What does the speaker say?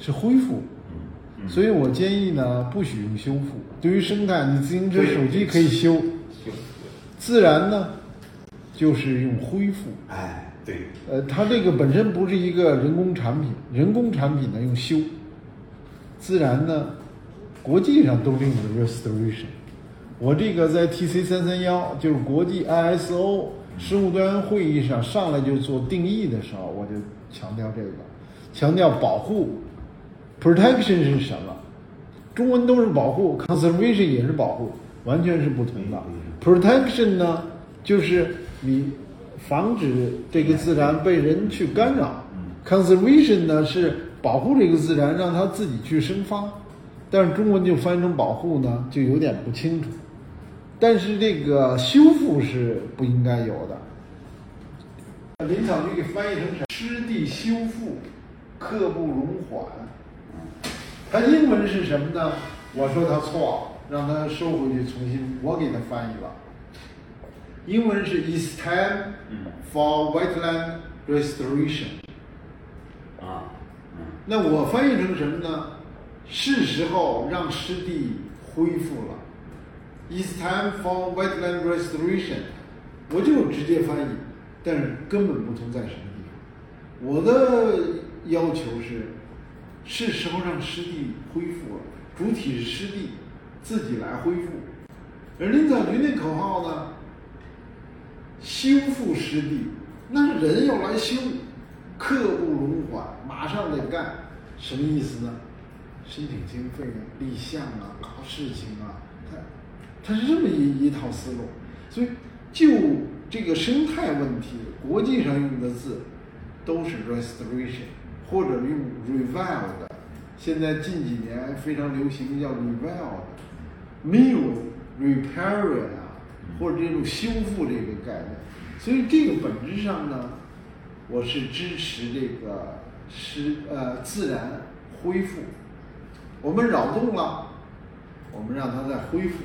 是恢复。所以我建议呢，不许用修复。对于生态，你自行车、手机可以修；修自然呢，就是用恢复。哎，对，呃，它这个本身不是一个人工产品，人工产品呢用修，自然呢，国际上都用的 restoration。我这个在 TC 三三幺，就是国际 ISO 生物多样会议上上来就做定义的时候，我就强调这个，强调保护，protection 是什么？中文都是保护，conservation 也是保护，完全是不同的。protection 呢，就是你防止这个自然被人去干扰；conservation 呢是保护这个自然，让它自己去生发。但是中文就翻译成保护呢，就有点不清楚。但是这个修复是不应该有的。林草局给翻译成什么？湿地修复，刻不容缓。它英文是什么呢？我说他错了，让他收回去，重新我给他翻译了。英文是 "It's time for wetland restoration"。啊，嗯，那我翻译成什么呢？是时候让湿地恢复了。It's time for wetland restoration。我就直接翻译，但是根本不存在什么地方。我的要求是，是时候让湿地恢复了，主体是湿地，自己来恢复。而林草局那口号呢？修复湿地，那人要来修，刻不容缓，马上得干，什么意思呢？申请经费啊，立项啊，搞事情啊，他他是这么一一套思路。所以就这个生态问题，国际上用的字都是 restoration 或者用 revived，。现在近几年非常流行叫 revive 的，没有 repair 啊，或者这种修复这个概念。所以这个本质上呢，我是支持这个是呃自然恢复。我们扰动了，我们让它再恢复。